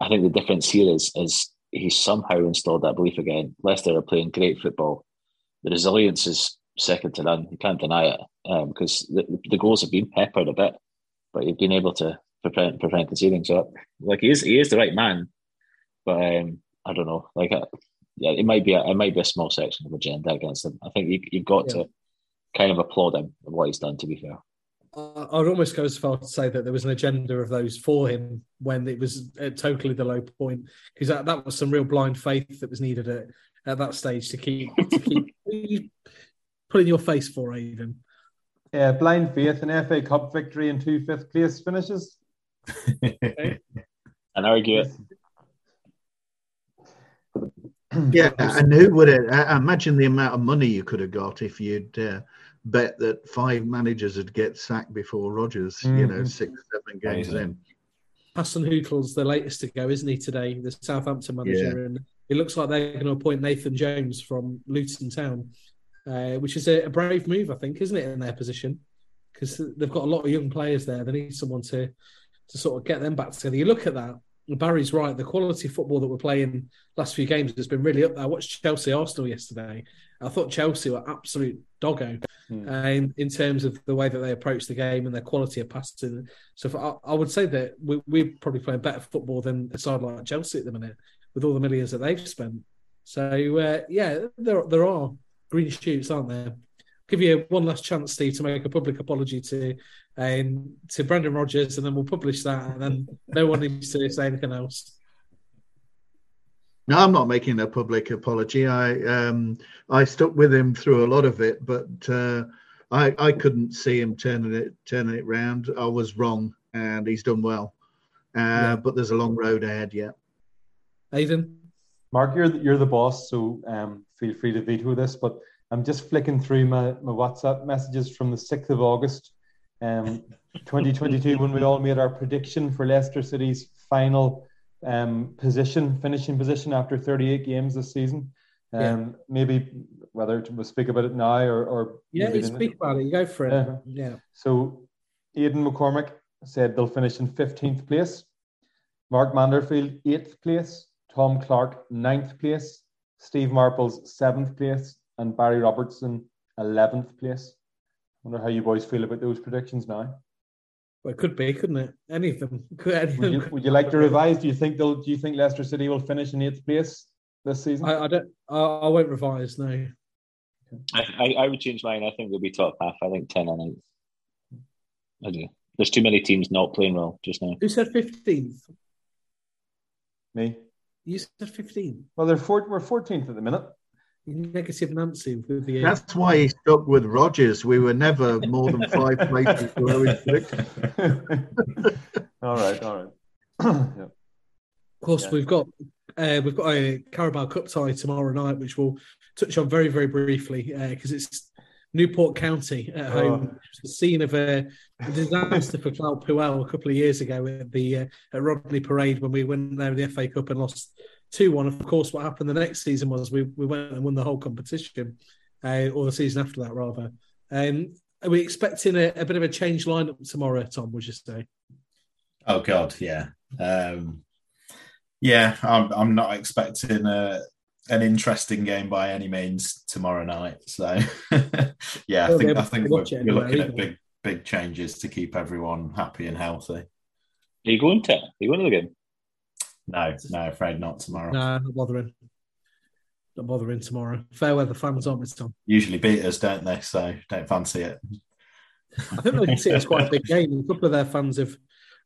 I think the difference here is is he's somehow installed that belief again. Leicester are playing great football. The resilience is second to none. You can't deny it because um, the, the goals have been peppered a bit, but you've been able to prevent prevent conceding. So, like he is he is the right man, but um, I don't know. Like, uh, yeah, it might be a, it might be a small section of agenda against him. I think you, you've got yeah. to kind of applaud him of what he's done. To be fair. I'd almost go as far to say that there was an agenda of those for him when it was totally the low point because that, that was some real blind faith that was needed at, at that stage to keep to keep putting your face for even. Yeah, blind faith, an FA Cup victory and two fifth place finishes. okay. And argue it. yeah, and who would it? I imagine the amount of money you could have got if you'd uh, bet that five managers would get sacked before Rodgers. Mm-hmm. You know, mm-hmm. six, seven games Amazing. in. Hasenhüttl's the latest to go, isn't he? Today, the Southampton manager, yeah. and it looks like they're going to appoint Nathan Jones from Luton Town, uh, which is a, a, brave move, I think, isn't it, in their position? Because they've got a lot of young players there. They need someone to to sort of get them back together. You look at that, Barry's right. The quality of football that we're playing last few games has been really up there. I watched Chelsea Arsenal yesterday. I thought Chelsea were absolute doggo mm. um, in terms of the way that they approach the game and their quality of passing. So for, I, I, would say that we, we're probably playing better football than a side like Chelsea at the minute with all the millions that they've spent. So uh, yeah, there there are green shoots, aren't there? give you one last chance, Steve, to make a public apology to um, to Brendan Rodgers, and then we'll publish that, and then no one needs to say anything else. No, I'm not making a public apology. I um, I stuck with him through a lot of it, but uh, I I couldn't see him turning it turning it round. I was wrong, and he's done well. Uh, yeah. But there's a long road ahead yet. Aidan, Mark, you're you're the boss, so um, feel free to veto this. But I'm just flicking through my, my WhatsApp messages from the sixth of August, um, 2022, when we all made our prediction for Leicester City's final um, position, finishing position after 38 games this season. Um, yeah. Maybe whether to speak about it now or, or yeah, you speak about it. You go for it. Yeah. yeah. So, Aidan McCormick said they'll finish in 15th place. Mark Manderfield, eighth place. Tom Clark, ninth place. Steve Marples, seventh place. And Barry Robertson, 11th place. I wonder how you boys feel about those predictions now. Well, it could be, couldn't it? Any of them. Could, any would, you, would you like to revise? Do you think they'll? Do you think Leicester City will finish in eighth place this season? I, I don't. I, I, won't revise. No. I, I, I would change mine. I think they'll be top half. I think ten and eight. I do. There's too many teams not playing well just now. Who said fifteenth? Me. You said fifteen. Well, they're four, we're fourteenth at the minute negative Nancy with the. Uh, That's why he stuck with Rodgers. We were never more than five places below his all right, all right. yeah. Of course, yeah. we've got uh, we've got a Carabao Cup tie tomorrow night, which we'll touch on very very briefly because uh, it's Newport County at oh. home, the scene of a, a disaster for Claude Puel a couple of years ago at the uh, at Rodney Parade when we went there with the FA Cup and lost 2 1. Of course, what happened the next season was we, we went and won the whole competition, uh, or the season after that, rather. Um, are we expecting a, a, bit of a change lineup tomorrow, Tom, would you say? Oh, God, yeah. Um, yeah, I'm, I'm not expecting a, an interesting game by any means tomorrow night. So, yeah, I think, I think we're, we're looking at big, big changes to keep everyone happy and healthy. Are you going to? Are you going to the game? No, no, afraid not tomorrow. No, not bothering. Not bothering tomorrow. Fair weather fans, aren't we, Tom? Usually beat us, don't they? So don't fancy it. I think they can see it's quite a big game. A couple of their fans have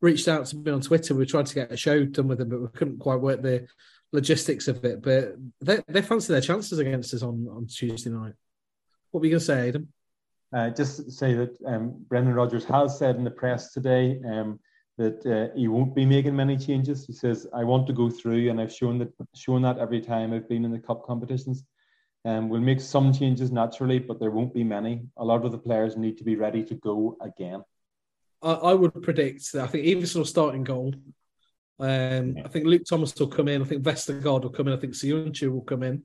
reached out to me on Twitter. We tried to get a show done with them, but we couldn't quite work the logistics of it. But they, they fancy their chances against us on, on Tuesday night. What were you going to say, Adam? Uh, just say that um, Brendan Rodgers has said in the press today um, that uh, he won't be making many changes. He says, "I want to go through, and I've shown that shown that every time I've been in the cup competitions. And um, we'll make some changes naturally, but there won't be many. A lot of the players need to be ready to go again." I, I would predict that I think Iversen will start in goal. Um, I think Luke Thomas will come in. I think Vestergaard will come in. I think Söyüncü will come in.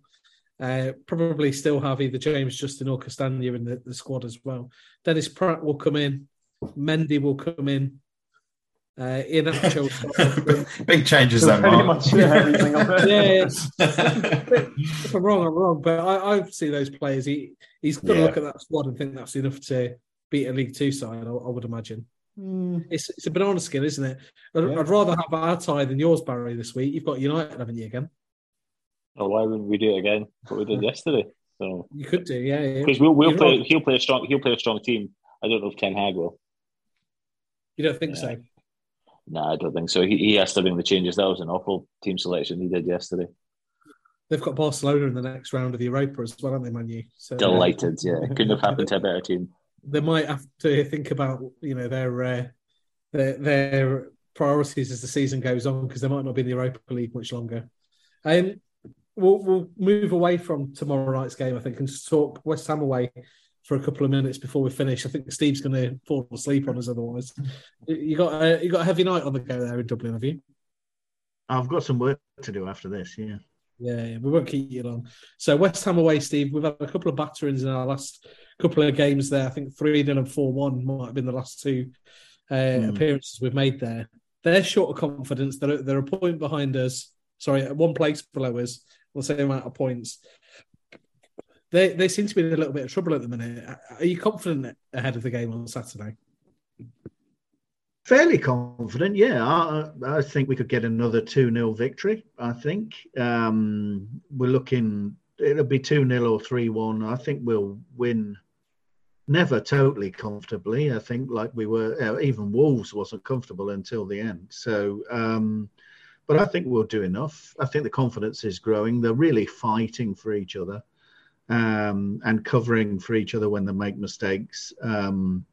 Uh, probably still have either James Justin or Castagna in the, the squad as well. Dennis Praet will come in. Mendy will come in. Uh, Ian Big changes there, Mark. yeah, if I'm wrong, I'm wrong. But I, I see those players. He he's going to yeah. look at that squad and think that's enough to beat a League Two side. I, I would imagine. Mm. It's it's a banana skin, isn't it? I'd, yeah. I'd, rather have our tie than yours, Barry. This week you've got United, haven't you? Again. Oh, why wouldn't we do it again? What we did yesterday. So you could do, yeah. Because we'll, we'll play. He'll play a strong. He'll play a strong team. I don't know if Ten Hag will. You don't think yeah. so? No, I don't think so. He, he has to bring the changes. That was an awful team selection he did yesterday. They've got Barcelona in the next round of the Europa as well, haven't they, Manu? So, Delighted, yeah. Couldn't have happened to a better team. They might have to think about, you know, their uh, their, their priorities as the season goes on because they might not be in the Europa League much longer. Um, we'll, we'll move away from tomorrow night's game, I think, and talk West Ham away for a couple of minutes before we finish. I think Steve's going to fall asleep on us otherwise. You got a, you got a heavy night on the go there in Dublin, have you? I've got some work to do after this. Yeah. Yeah, yeah, we won't keep you long. So West Ham away, Steve. We've had a couple of batterings in our last couple of games there. I think three 0 and four one might have been the last two uh, mm. appearances we've made there. They're short of confidence. They're they're a point behind us. Sorry, one place below us. The same amount of points they they seem to be in a little bit of trouble at the minute. Are you confident ahead of the game on Saturday? Fairly confident, yeah. I, I think we could get another 2 0 victory. I think um, we're looking, it'll be 2 0 or 3 1. I think we'll win never totally comfortably. I think like we were, uh, even Wolves wasn't comfortable until the end. So, um, but I think we'll do enough. I think the confidence is growing. They're really fighting for each other um, and covering for each other when they make mistakes. Um,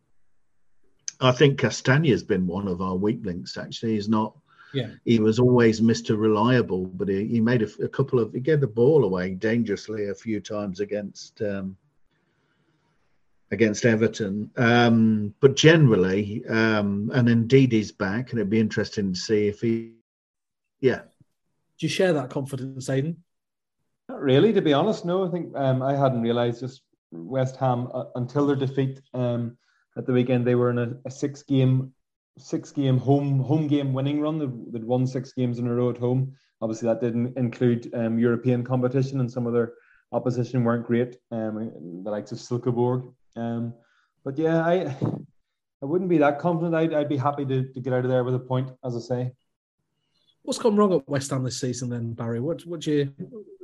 I think Castagna has been one of our weak links. Actually, he's not. Yeah. He was always Mr. Reliable, but he, he made a, a, couple of. He gave the ball away dangerously a few times against um, against Everton. Um, but generally, um, and indeed he's back, and it'd be interesting to see if he. Yeah. Do you share that confidence, Aidan? Not really, to be honest. No, I think um, I hadn't realised just West Ham uh, until their defeat um, at the weekend. They were in a, a, six game, six game home home game winning run. They'd won six games in a row at home. Obviously, that didn't include um, European competition, and some of their opposition weren't great. Um, the likes of Silkeborg. Um, but yeah, I I wouldn't be that confident. I'd, I'd be happy to, to get out of there with a point, as I say. What's gone wrong at West Ham this season, then, Barry? What what do you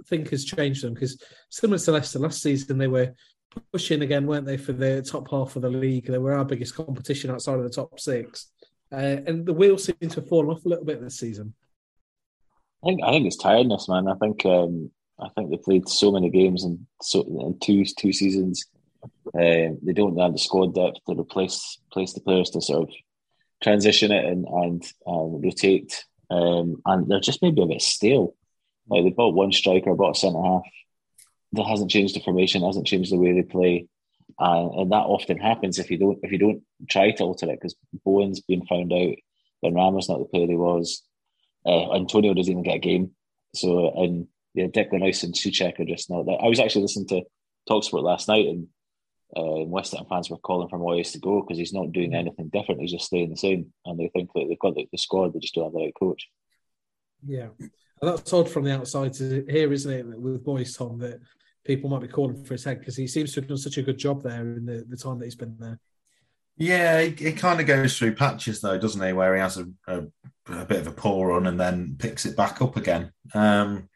think has changed them? Because similar to Leicester last season, they were pushing again, weren't they, for the top half of the league? They were our biggest competition outside of the top six, uh, and the wheels seem to have fallen off a little bit this season. I think I think it's tiredness, man. I think um, I think they played so many games in so in two two seasons. Uh, they don't have the squad depth to replace place the players to sort of transition it and and um, rotate um, and they're just maybe a bit stale. Like they bought one striker, bought a centre half. That hasn't changed the formation, hasn't changed the way they play, and, that often happens if you don't if you don't try to alter it. Because Bowen's been found out, Benrahma's not the player he was. Uh, Antonio doesn't even get a game. So and yeah, Declan Rice and Soucek are just not that. I was actually listening to Talksport last night, and uh, West Ham fans were calling for Moyes to go because he's not doing anything different. He's just staying the same, and they think that they've got the, the squad. They just don't have the right coach. Yeah, and that's odd from the outside to hear, isn't it? With Moyes, Tom, that people might be calling for his head because he seems to have done such a good job there in the, the time that he's been there. Yeah, it, it kind of goes through patches though, doesn't he? Where he has a, a, a bit of a poor run and then picks it back up again. Um,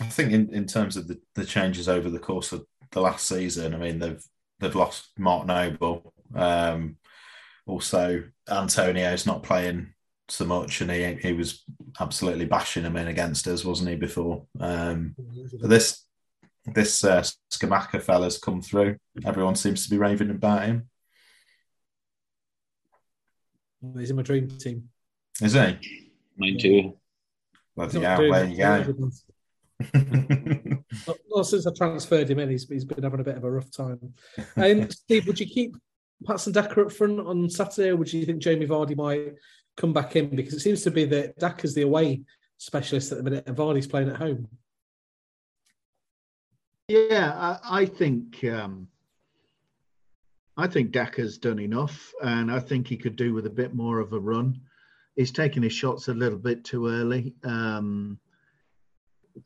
I think in, in terms of the, the changes over the course of the last season, I mean they've they've lost Mark Noble. Um, also, Antonio's not playing so much, and he he was absolutely bashing him in against us, wasn't he? Before um, this this uh, Scamacca fella's come through. Everyone seems to be raving about him. He's in my dream team. Is he? Mine too. Bloody hell, where you go? not, not, since I transferred him in, he's, he's been having a bit of a rough time. Um, Steve, would you keep Patson Daka up front on Saturday, or would you think Jamie Vardy might come back in? Because it seems to be that Daka's the away specialist at the minute, and Vardy's playing at home. Yeah, I, I think um, I think Daka's done enough, and I think he could do with a bit more of a run. He's taking his shots a little bit too early. Um,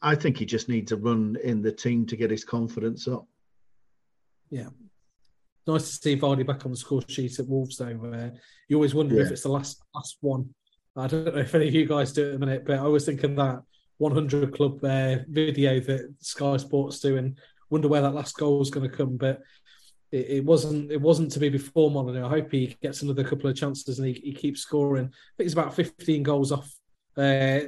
I think he just needs a run in the team to get his confidence up. Yeah. Nice to see Vardy back on the score sheet at Wolves, though. Where you always wonder yeah. if it's the last last one. I don't know if any of you guys do it at the minute, but I always think of that 100 Club uh, video that Sky Sports do, and wonder where that last goal is going to come. But it, it, wasn't it wasn't to be before Molyneux. I hope he gets another couple of chances and he, he keeps scoring. I think he's about 15 goals off uh,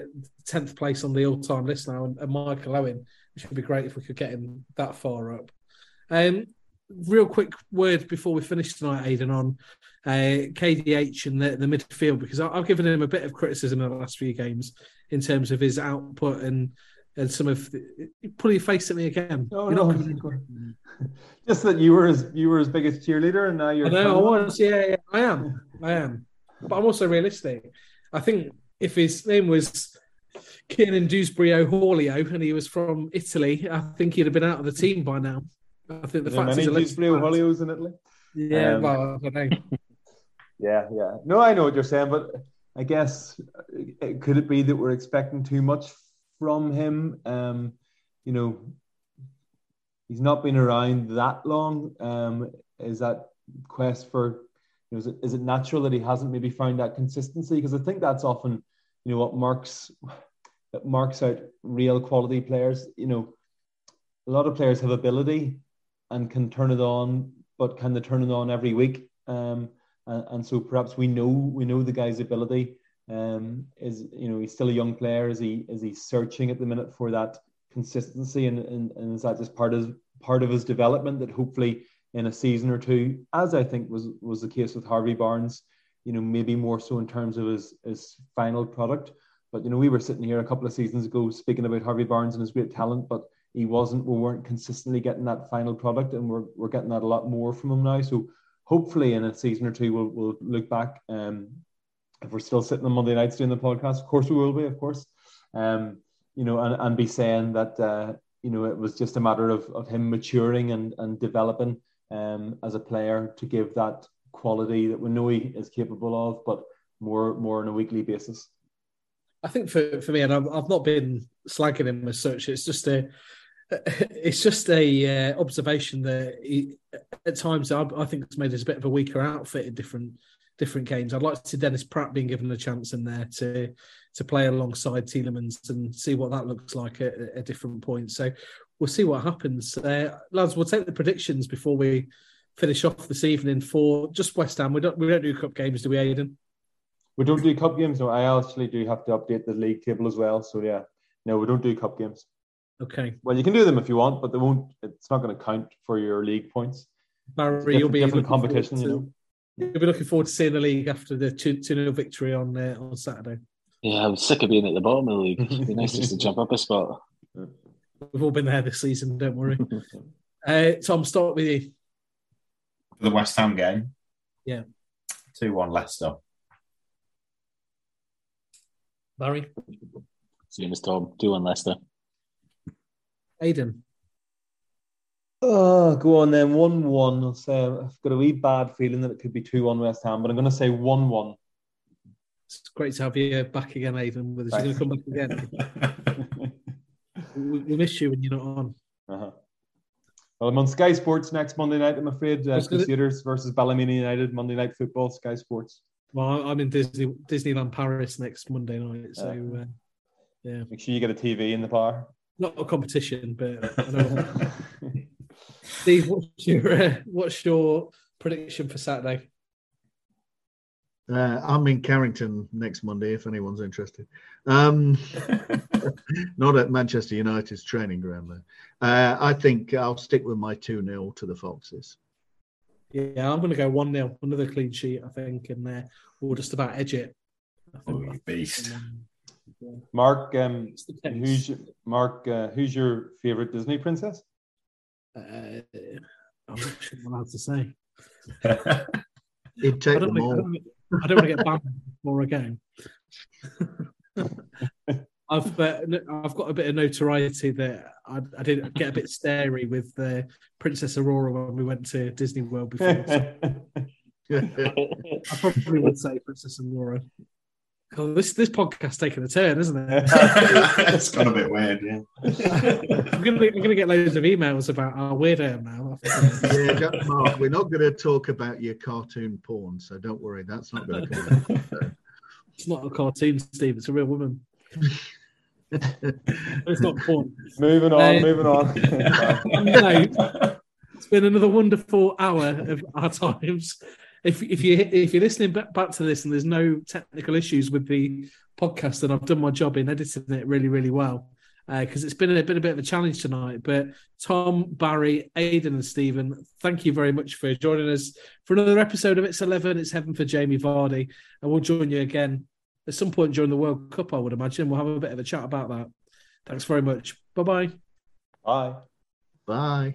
tenth place on the all-time list now, and, and, Michael Owen, which would be great if we could get him that far up. Um, real quick word before we finish tonight, Aidan, on uh, KDH and the, the midfield because I, have given him a bit of criticism in the last few games in terms of his output and and some of the, put your face at me again. Oh, no. Just that you were as you were his biggest cheerleader, and now you're. I know I was. Yeah, yeah, I am. I am. But I'm also realistic. I think if his name was Kiernan Dewsbury O'Horlio and he was from Italy, I think he'd have been out of the team by now. I think the fact many Dewsbury O'Horlios in Italy. Yeah, um, well, I don't know. yeah, yeah. No, I know what you're saying, but I guess uh, could it be that we're expecting too much from him? Um, you know, he's not been around that long. Um, is that quest for? You know, is it is it natural that he hasn't maybe found that consistency? Because I think that's often you know what marks that marks out real quality players. You know, a lot of players have ability and can turn it on, but can they turn it on every week? Um, and, and so perhaps we know we know the guy's ability. Um, is you know he's still a young player. Is he is he searching at the minute for that consistency and, and, and is that just part of part of his development that hopefully in a season or two, as I think was was the case with Harvey Barnes, you know, maybe more so in terms of his his final product. But you know, we were sitting here a couple of seasons ago speaking about Harvey Barnes and his great talent, but he wasn't. We weren't consistently getting that final product, and we're we're getting that a lot more from him now. So hopefully, in a season or two, we'll we'll look back. Um, if we're still sitting on Monday nights doing the podcast, of course we will be, of course. Um, you know, and, and be saying that uh, you know it was just a matter of, of him maturing and and developing um, as a player to give that quality that we know he is capable of, but more more on a weekly basis. I think for, for me, and I've, I've not been slagging him as such. It's just a it's just a uh, observation that he, at times I, I think it's made us a bit of a weaker outfit in different different games. I'd like to see Dennis Praet being given a chance in there to to play alongside Tielemans and see what that looks like at, at different points. So we'll see what happens. Uh, lads, we'll take the predictions before we finish off this evening for just West Ham. We don't we don't do cup games, do we, Aidan? We don't do cup games. No, I actually do have to update the league table as well. So yeah, no, we don't do cup games. Okay. Well, you can do them if you want, but they won't. It's not going to count for your league points. Barry, you'll be different competition, to, you know. You'll be looking forward to seeing the league after the two 0 victory on uh, on Saturday. Yeah, I'm sick of being at the bottom of the league. It'd be nice just to jump up a spot. We've all been there this season, don't worry. uh, Tom, start with you. For the West Ham game, Yeah. 2 1 Leicester. Barry, Same as Tom. Two 1 Leicester. Aidan, Oh, go on then. 1 1. I'll say I've got a wee bad feeling that it could be 2 1 West Ham, but I'm going to say 1 1. it's great to have you back again, Aidan. With us, you're going to come back again. we, we miss you when you're not on. Uh-huh. Well, I'm on Sky Sports next Monday night, I'm afraid. Uh, was gonna- versus Ballymena United, Monday Night Football, Sky Sports. Well, I'm in Disney Disneyland Paris next Monday night, so uh, yeah, Make sure you get a TV in the bar. not a competition, but. Steve, what's your uh, what's your prediction for Saturday? Uh, I'm in Carrington next Monday if anyone's interested. Um, not at Manchester United's training ground, though. Uh, I think I'll stick with my 2 0 to the Foxes. Yeah, I'm going to go 1 0, another clean sheet, I think, and uh, we'll just about edge it. Oh, you beast. Mark, um, It's the case. who's Mark? Uh, who's your favorite Disney princess? Uh, I'm not sure what I'm allowed to say. He'd take them wanna, I, all. don't, I don't want to get banned before a game. I've uh, I've got a bit of notoriety that I, I did get a bit starey with uh, Princess Aurora when we went to Disney World before. so I probably would say Princess Aurora. Oh, this this podcast's taking a turn, isn't it? it's gone a bit weird, yeah. I'm gonna I'm gonna get loads of emails about our weirdo now. yeah, Mark, we're not going to talk about your cartoon porn, so don't worry, that's not going to come. up. It's not a cartoon, Steve. It's a real woman. it's not porn. moving on, Uh, moving on. On note, it's been another wonderful hour of our times. If if you if you're listening back, back to this and there's no technical issues with the podcast, then I've done my job in editing it really really well uh, because it's been a been a bit of a challenge tonight. But Tom, Barry, Aidan, and Stephen, thank you very much for joining us for another episode of It's Eleven. It's Heaven for Jamie Vardy, and we'll join you again at some point during the World Cup. I would imagine we'll have a bit of a chat about that. Thanks very much. Bye bye. Bye. Bye.